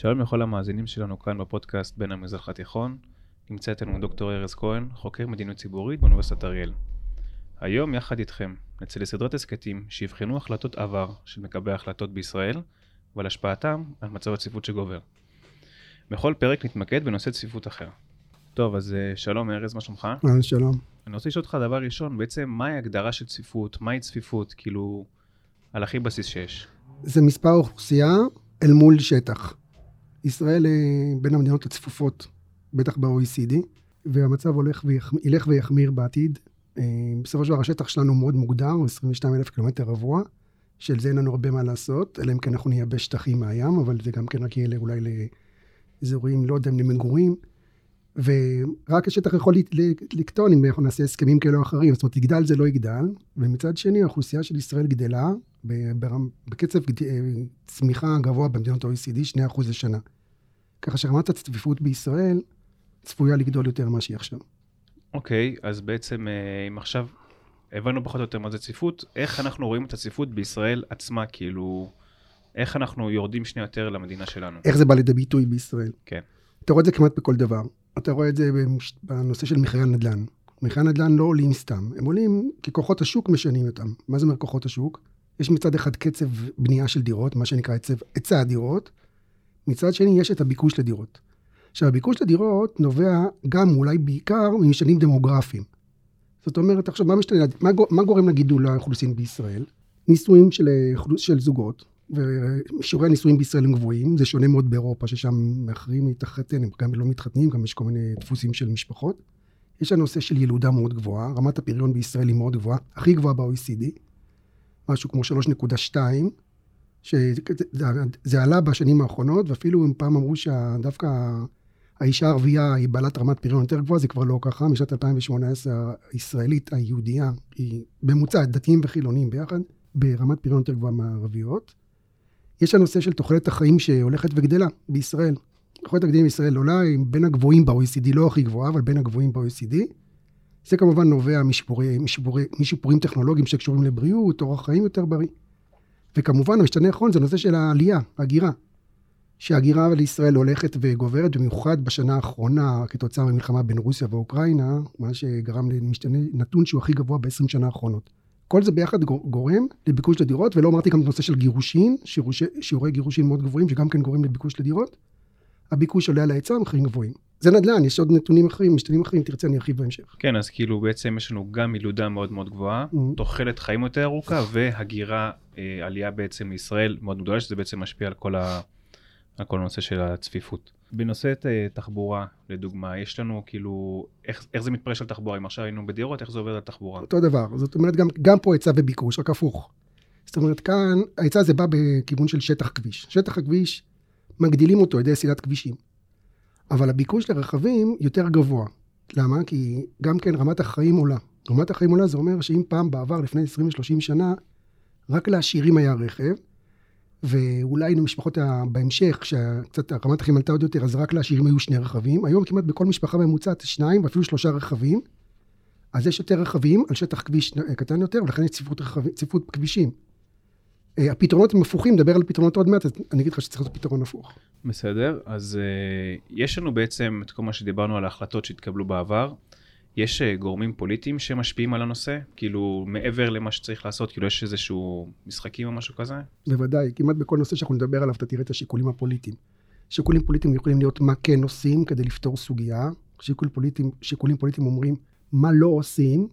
שלום לכל המאזינים שלנו כאן בפודקאסט בין המזרח התיכון. נמצא איתנו דוקטור ארז כהן, חוקר מדיניות ציבורית באוניברסיטת אריאל. היום יחד איתכם נצא לסדרת הסכתים שיבחנו החלטות עבר של מקבלי ההחלטות בישראל ועל השפעתם על מצב הצפיפות שגובר. בכל פרק נתמקד בנושא צפיפות אחר. טוב, אז אה, שלום ארז, מה שלומך? אה, שלום. אני רוצה לשאול אותך דבר ראשון, בעצם מהי ההגדרה של צפיפות? מהי צפיפות? כאילו, על הכי בסיס שיש. זה מספר אוכלוסייה אל מול שטח. ישראל בין המדינות הצפופות, בטח ב-OECD, והמצב הולך ויח... ילך ויחמיר בעתיד. אה, בסופו של דבר השטח שלנו מאוד מוגדר, 22 אלף קילומטר רבוע, של זה אין לנו הרבה מה לעשות, אלא אם כן אנחנו נייבש שטחים מהים, אבל זה גם כן רק יהיה אולי לאזורים, לא יודע אם למגורים. ורק השטח יכול לקטון אם אנחנו נעשה הסכמים כאלה או אחרים, זאת אומרת, יגדל זה לא יגדל, ומצד שני האוכלוסייה של ישראל גדלה בקצב צמיחה גבוה במדינות ה-OECD, 2% לשנה. ככה שרמת הצפיפות בישראל צפויה לגדול יותר ממה שהיא עכשיו. אוקיי, okay, אז בעצם אה, אם עכשיו הבנו פחות או יותר מה זה צפיפות, איך אנחנו רואים את הצפיפות בישראל עצמה, כאילו, איך אנחנו יורדים שנייה יותר למדינה שלנו? איך זה בא לידי ביטוי בישראל? כן. אתה רואה את זה כמעט בכל דבר. אתה רואה את זה בנושא של מחירי הנדל"ן. מחירי הנדל"ן לא עולים סתם, הם עולים כי כוחות השוק משנים אותם. מה זה אומר כוחות השוק? יש מצד אחד קצב בנייה של דירות, מה שנקרא היצע הדירות, מצד שני יש את הביקוש לדירות. עכשיו, הביקוש לדירות נובע גם, אולי בעיקר, ממשנים דמוגרפיים. זאת אומרת, עכשיו, מה, משתנה, מה, מה גורם לגידול האוכלוסין בישראל? נישואים של, של זוגות, ושיעורי הנישואים בישראל הם גבוהים, זה שונה מאוד באירופה, ששם מאחרים להתחתן, הם גם לא מתחתנים, גם יש כל מיני דפוסים של משפחות. יש הנושא של ילודה מאוד גבוהה, רמת הפריון בישראל היא מאוד גבוהה, הכי גבוהה ב-OECD, משהו כמו 3.2, שזה עלה בשנים האחרונות, ואפילו אם פעם אמרו שדווקא האישה הערבייה היא בעלת רמת פריון יותר גבוהה, זה כבר לא ככה. משנת 2018 הישראלית, היהודייה, היא ממוצע דתיים וחילונים ביחד, ברמת פריון יותר גבוהה מהערביות. יש הנושא של תוחלת החיים שהולכת וגדלה בישראל. תוחלת הגדילים בישראל עולה, היא בין הגבוהים ב-OECD, לא הכי גבוהה, אבל בין הגבוהים ב-OECD. זה כמובן נובע משיפורי, משיפורי, משיפורים טכנולוגיים שקשורים לבריאות, אורח חיים יותר בריא. וכמובן, המשתנה האחרון זה הנושא של העלייה, הגירה. שהגירה לישראל הולכת וגוברת, במיוחד בשנה האחרונה, כתוצאה ממלחמה בין רוסיה ואוקראינה, מה שגרם למשתנה נתון שהוא הכי גבוה ב-20 שנה האחרונות. כל זה ביחד גורם לביקוש לדירות, ולא אמרתי גם את הנושא של גירושין, שיעורי גירושין מאוד גבוהים, שגם כן גורם לביקוש לדירות. הביקוש עולה על ההיצע, המחירים גבוהים. זה נדל"ן, יש עוד נתונים אחרים, משתנים אחרים, תרצה אני ארחיב בהמשך. כן, אז כאילו בעצם יש לנו גם ילודה מאוד מאוד גבוהה, mm-hmm. תוחלת חיים יותר ארוכה, והגירה, אה, עלייה בעצם לישראל מאוד גדולה, שזה בעצם משפיע על כל, ה, על כל הנושא של הצפיפות. בנושא אה, תחבורה, לדוגמה, יש לנו כאילו, איך, איך זה מתפרש על תחבורה? אם עכשיו היינו בדירות, איך זה עובד על תחבורה? אותו דבר, זאת אומרת, גם, גם פה היצע וביקוש, רק הפוך. זאת אומרת, כאן, ההיצע הזה בא בכיוון של שטח כביש. שטח הכביש, מגדילים אותו על ידי סלילת כבישים. אבל הביקוש לרכבים יותר גבוה. למה? כי גם כן רמת החיים עולה. רמת החיים עולה זה אומר שאם פעם בעבר, לפני 20-30 שנה, רק לעשירים היה רכב, ואולי למשפחות בהמשך, שקצת רמת החיים עלתה עוד יותר, אז רק לעשירים היו שני רכבים. היום כמעט בכל משפחה ממוצעת שניים ואפילו שלושה רכבים. אז יש יותר רכבים על שטח כביש קטן יותר, ולכן יש צפיפות, רכב, צפיפות כבישים. אה, הפתרונות הם הפוכים, נדבר על פתרונות עוד מעט, אז אני אגיד לך שצריך לעשות פתרון הפוך. בסדר, אז uh, יש לנו בעצם את כל מה שדיברנו על ההחלטות שהתקבלו בעבר. יש uh, גורמים פוליטיים שמשפיעים על הנושא? כאילו, מעבר למה שצריך לעשות, כאילו יש איזשהו משחקים או משהו כזה? בוודאי, כמעט בכל נושא שאנחנו נדבר עליו, אתה תראה את השיקולים הפוליטיים. שיקולים פוליטיים יכולים להיות מה כן עושים כדי לפתור סוגיה, שיקולים פוליטיים, שיקולים פוליטיים אומרים מה לא עושים,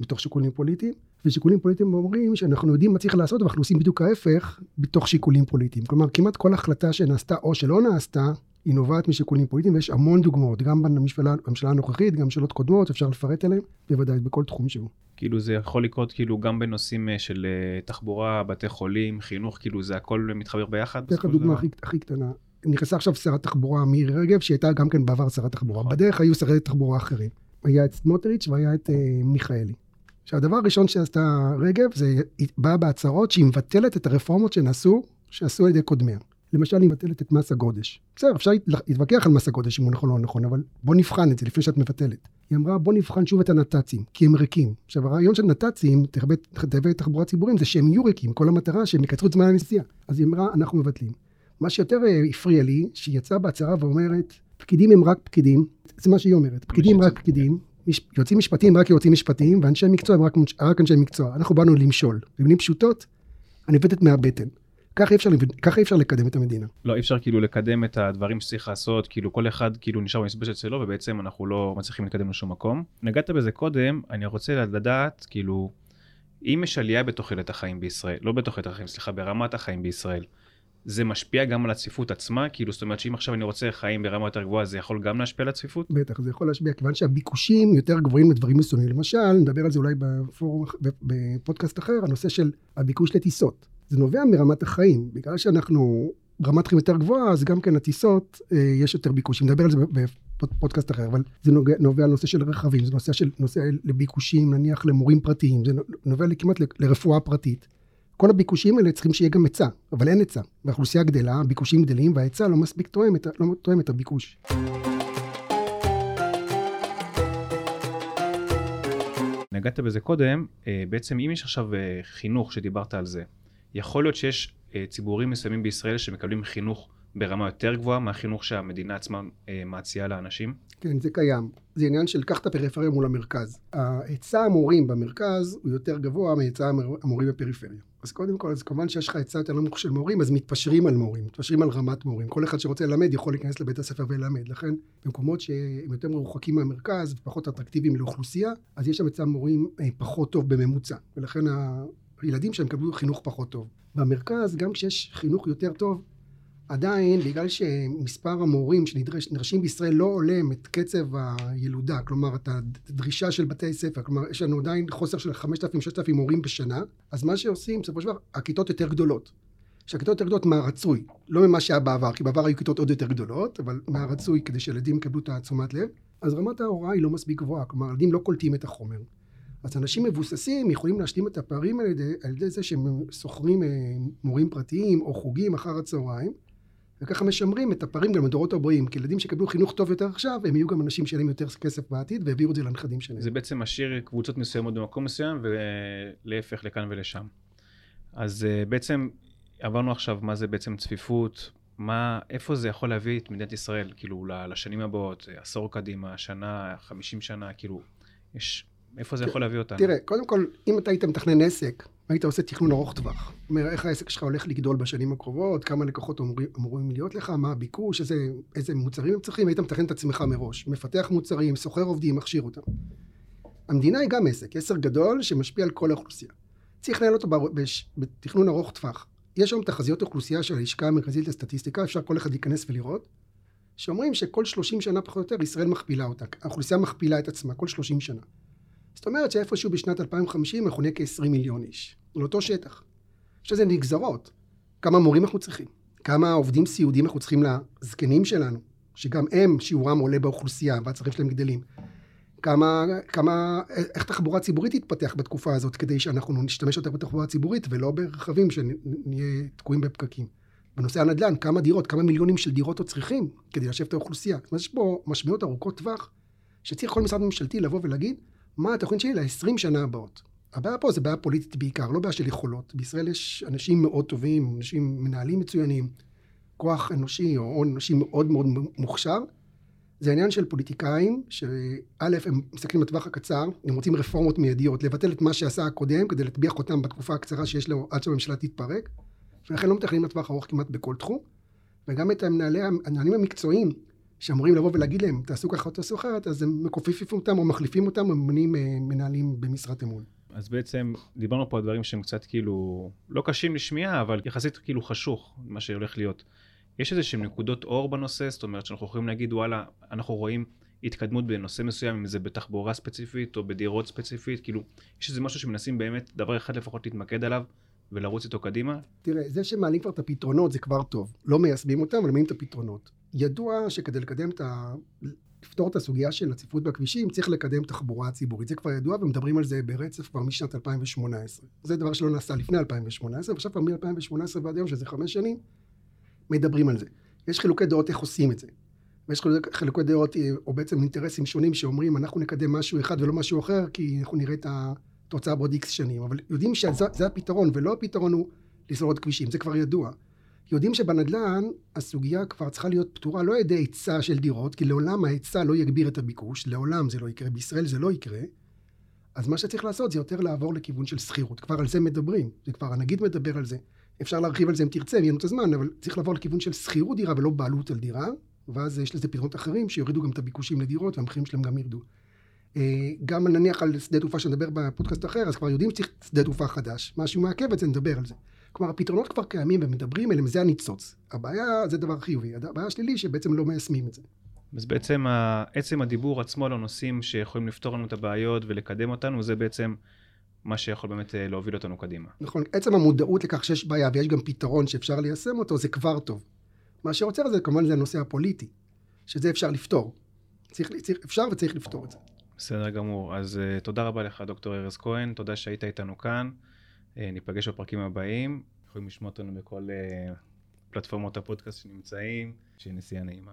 מתוך שיקולים פוליטיים, ושיקולים פוליטיים אומרים שאנחנו יודעים מה צריך לעשות, אבל אנחנו עושים בדיוק ההפך בתוך שיקולים פוליטיים. כלומר, כמעט כל החלטה שנעשתה או שלא נעשתה, היא נובעת משיקולים פוליטיים, ויש המון דוגמאות, גם בממשלה, בממשלה הנוכחית, גם שאלות קודמות, אפשר לפרט עליהן, בוודאי, בכל תחום שהוא. כאילו זה יכול לקרות כאילו גם בנושאים אה, של אה, תחבורה, בתי חולים, חינוך, כאילו זה הכל מתחבר ביחד? אתן לך דוגמה הכי, הכי קטנה. נכנסה עכשיו שרת תחבורה מירי רגב, שהייתה גם כן בעבר שרת תחבורה. נכון. בדרך היו שרי תחבורה אחרים. היה את סמוטריץ' והיה את uh, מיכאלי. עכשיו, הדבר הראשון שעשתה רגב, זה באה בהצהרות שהיא מבטלת את הרפורמות שנעשו, שעשו על ידי קודמיה. למשל, היא מבטלת את מס הגודש. בסדר, אפשר להתווכח על מס הגודש אם הוא נכון או לא נכון, אבל בוא נבחן את זה לפני שאת מבטלת. היא אמרה, בוא נבחן שוב את הנת"צים, כי הם ריקים. עכשיו, הרעיון של נת"צים, תהווה תחבורה ציבורית, זה שהם יהיו ריקים. כל המטרה שהם יקצרו את זמן הנסיעה. אז היא אמרה, אנחנו מבטלים. מה שיותר אה, הפריע לי, שהיא יצאה בהצהרה ואומרת, פקידים הם רק פקידים, זה מה שהיא אומרת, פקידים רק פקידים, מש, יועצים משפטיים רק יועצים משפטיים, ואנשי מקצוע הם רק, רק אנשי מקצוע. אנחנו באנו למשול. במילים פשוטות, אני עובדת מהבטן. ככה אי אפשר, ככה אי אפשר לקדם את המדינה. לא, אי אפשר כאילו לקדם את הדברים שצריך לעשות, כאילו כל אחד כאילו נשאר במסבשת שלו, ובעצם אנחנו לא מצליחים להתקדם לשום מקום. נגעת בזה קודם, אני רוצה לדעת, כאילו, אם יש עלייה בתוחלת החיים בישראל, לא בתוחלת החיים, סליחה, ברמת החיים בישראל, זה משפיע גם על הצפיפות עצמה? כאילו, זאת אומרת שאם עכשיו אני רוצה חיים ברמה יותר גבוהה, זה יכול גם להשפיע על הצפיפות? בטח, זה יכול להשפיע, כיוון שהביקושים יותר גבוהים לדברים מסוימים. למשל, נדבר על זה אולי בפורום, בפודקאסט אחר, הנושא של הביקוש לטיסות. זה נובע מרמת החיים. בגלל שאנחנו רמת חיים יותר גבוהה, אז גם כן הטיסות, אה, יש יותר ביקושים. נדבר על זה בפודקאסט אחר, אבל זה נובע, נובע על נושא של רכבים, זה נושא של נושא לביקושים, נניח למורים פרטיים, זה נובע כמעט לרפואה פרטית. כל הביקושים האלה צריכים שיהיה גם היצע, אבל אין היצע. והאוכלוסייה גדלה, הביקושים גדלים, וההיצע לא מספיק תואם את, לא תואם את הביקוש. נגעת בזה קודם, אה, בעצם אם יש עכשיו אה, חינוך שדיברת על זה, יכול להיות שיש אה, ציבורים מסוימים בישראל שמקבלים חינוך ברמה יותר גבוהה מהחינוך שהמדינה עצמה אה, מציעה לאנשים? כן, זה קיים. זה עניין של קח את הפריפריה מול המרכז. ההיצע המורים במרכז הוא יותר גבוה מהיצע המורים בפריפריה. אז קודם כל, אז כמובן שיש לך היצע יותר נמוך של מורים, אז מתפשרים על מורים, מתפשרים על רמת מורים. כל אחד שרוצה ללמד יכול להיכנס לבית הספר וללמד. לכן, במקומות שהם יותר מרוחקים מהמרכז ופחות אטרקטיביים לאוכלוסייה, אז יש שם היצע מורים אה, פחות טוב בממוצע. ולכן הילדים שהם יקבלו חינוך פחות טוב. במרכז, גם כשיש חינוך יותר טוב, עדיין, בגלל שמספר המורים שנדרשים בישראל לא הולם את קצב הילודה, כלומר את הדרישה של בתי ספר, כלומר יש לנו עדיין חוסר של 5,000-6,000 מורים בשנה, אז מה שעושים, בסופו של דבר, הכיתות יותר גדולות. שהכיתות יותר גדולות מהרצוי, לא ממה שהיה בעבר, כי בעבר היו כיתות עוד יותר גדולות, אבל מהרצוי כדי שילדים יקבלו את התשומת לב, אז רמת ההוראה היא לא מספיק גבוהה, כלומר ילדים לא קולטים את החומר. אז אנשים מבוססים יכולים להשלים את הפערים האלה על ידי זה שהם שוכרים אה, מורים פרטיים או חוגים אחר הצהריים, וככה משמרים את הפערים גם לדורות הבאים, כי ילדים שיקבלו חינוך טוב יותר עכשיו, הם יהיו גם אנשים שיהיה יותר כסף בעתיד, והעבירו את זה לנכדים שלהם. זה בעצם משאיר קבוצות מסוימות במקום מסוים, ולהפך לכאן ולשם. אז אה, בעצם עברנו עכשיו מה זה בעצם צפיפות, מה, איפה זה יכול להביא את מדינת ישראל, כאילו, לשנים הבאות, עשור קדימה, שנה, חמישים שנה, כאילו, יש איפה זה יכול להביא אותנו? תראה, קודם כל, אם אתה היית מתכנן עסק, היית עושה תכנון ארוך טווח. אומר, איך העסק שלך הולך לגדול בשנים הקרובות, כמה לקוחות אמורים, אמורים להיות לך, מה הביקוש, איזה, איזה מוצרים הם צריכים, היית מתכנן את עצמך מראש. מפתח מוצרים, סוחר עובדים, מכשיר אותם. המדינה היא גם עסק, עסק גדול שמשפיע על כל האוכלוסייה. צריך לנהל אותו בתכנון ארוך טווח. יש היום תחזיות אוכלוסייה של הלשכה המרכזית לסטטיסטיקה, אפשר כל אחד להיכנס ולראות, שאומרים שכל 30 שנה פחות או יותר ישראל מכפילה אותה. האוכלוסייה מכפילה את עצמה כל 30 שנה. זאת אומרת שאיפשהו בשנת 2050 אנחנו נהיה כ-20 מיליון איש, על אותו שטח. יש לזה נגזרות. כמה מורים אנחנו צריכים? כמה עובדים סיעודיים אנחנו צריכים לזקנים שלנו, שגם הם, שיעורם עולה באוכלוסייה והצרכים שלהם גדלים. כמה, כמה, איך תחבורה ציבורית תתפתח בתקופה הזאת כדי שאנחנו נשתמש יותר בתחבורה ציבורית ולא ברכבים שנהיה תקועים בפקקים. בנושא הנדל"ן, כמה דירות, כמה מיליונים של דירות עוד צריכים כדי לשבת את האוכלוסייה. יש פה משמעויות ארוכות טווח, שצריך כל משרד ממשלתי לבוא ולהגיד, מה התוכנית שלי ל-20 שנה הבאות. הבעיה פה זה בעיה פוליטית בעיקר, לא בעיה של יכולות. בישראל יש אנשים מאוד טובים, אנשים מנהלים מצוינים, כוח אנושי או הון אנושי מאוד מאוד מוכשר. זה עניין של פוליטיקאים, שא' הם מסתכלים בטווח הקצר, הם רוצים רפורמות מיידיות, לבטל את מה שעשה הקודם כדי להטביח אותם בתקופה הקצרה שיש לו עד שהממשלה תתפרק, ולכן לא מתכננים לטווח ארוך כמעט בכל תחום. וגם את המנהלי, המנהלים המקצועיים, שאמורים לבוא ולהגיד להם, תעשו ככה או תעשו אחרת, אז הם מכופפים אותם או מחליפים אותם, או ממנים אה, מנהלים במשרת אמון. אז בעצם דיברנו פה על דברים שהם קצת כאילו לא קשים לשמיעה, אבל יחסית כאילו חשוך, מה שהולך להיות. יש איזה שהם נקודות אור בנושא, זאת אומרת שאנחנו יכולים להגיד, וואלה, אנחנו רואים התקדמות בנושא מסוים, אם זה בתחבורה ספציפית או בדירות ספציפית, כאילו, יש איזה משהו שמנסים באמת, דבר אחד לפחות להתמקד עליו, ולרוץ איתו קדימה? תראה, זה שמעלים כבר את הפתרונות זה כבר טוב. לא מיישמים אותם, אבל מעלים את הפתרונות. ידוע שכדי לקדם את ה... לפתור את הסוגיה של הצפיפות בכבישים, צריך לקדם תחבורה ציבורית. זה כבר ידוע ומדברים על זה ברצף כבר משנת 2018. זה דבר שלא נעשה לפני 2018, ועכשיו כבר מ-2018 ועד היום, שזה חמש שנים, מדברים על זה. יש חילוקי דעות איך עושים את זה. ויש חילוקי דעות, או בעצם אינטרסים שונים שאומרים, אנחנו נקדם משהו אחד ולא משהו אחר, כי אנחנו נראה את התוצאה בעוד איקס שנים. אבל יודעים שזה הפתרון, ולא הפתרון הוא לסלול עוד כבישים, זה כבר ידוע. יודעים שבנדל"ן הסוגיה כבר צריכה להיות פתורה לא על ידי היצע של דירות, כי לעולם ההיצע לא יגביר את הביקוש, לעולם זה לא יקרה, בישראל זה לא יקרה. אז מה שצריך לעשות זה יותר לעבור לכיוון של שכירות. כבר על זה מדברים, זה כבר הנגיד מדבר על זה. אפשר להרחיב על זה אם תרצה, ויהיה לנו את הזמן, אבל צריך לעבור לכיוון של שכירות דירה ולא בעלות על דירה, ואז יש לזה פתרונות אחרים שיורידו גם את הביקושים לדירות והמחירים שלהם גם ירדו. אה, גם נניח על שדה תעופה שנדבר בפודקאסט אחר, אז כבר יודעים שצריך שדה תעופה חדש. משהו מעכב את זה, נדבר על זה. כלומר, הפתרונות כבר קיימים ומדברים עליהם, זה הניצוץ. הבעיה זה דבר חיובי, הבעיה השלילי שבעצם לא מיישמים את זה. אז בעצם עצם הדיבור עצמו על הנושאים שיכולים לפתור לנו את הבעיות ולקדם אותנו, זה בעצם מה שיכול באמת אה, להוביל אותנו קדימה. נכון, עצם המודעות לכך שיש בעיה ויש גם פתרון שאפשר ליישם אותו, זה כבר טוב. מה שעוצר זה כמובן זה הנושא הפוליטי, שזה אפשר לפתור. צריך, צריך, אפשר וצריך לפתור את זה. בסדר גמור. אז uh, תודה רבה לך, דוקטור ארז כהן, תודה שהיית איתנו כאן. Uh, ניפגש בפרקים הבאים. יכולים לשמוע אותנו בכל uh, פלטפורמות הפודקאסט שנמצאים. שיהיה נסיעה נעימה.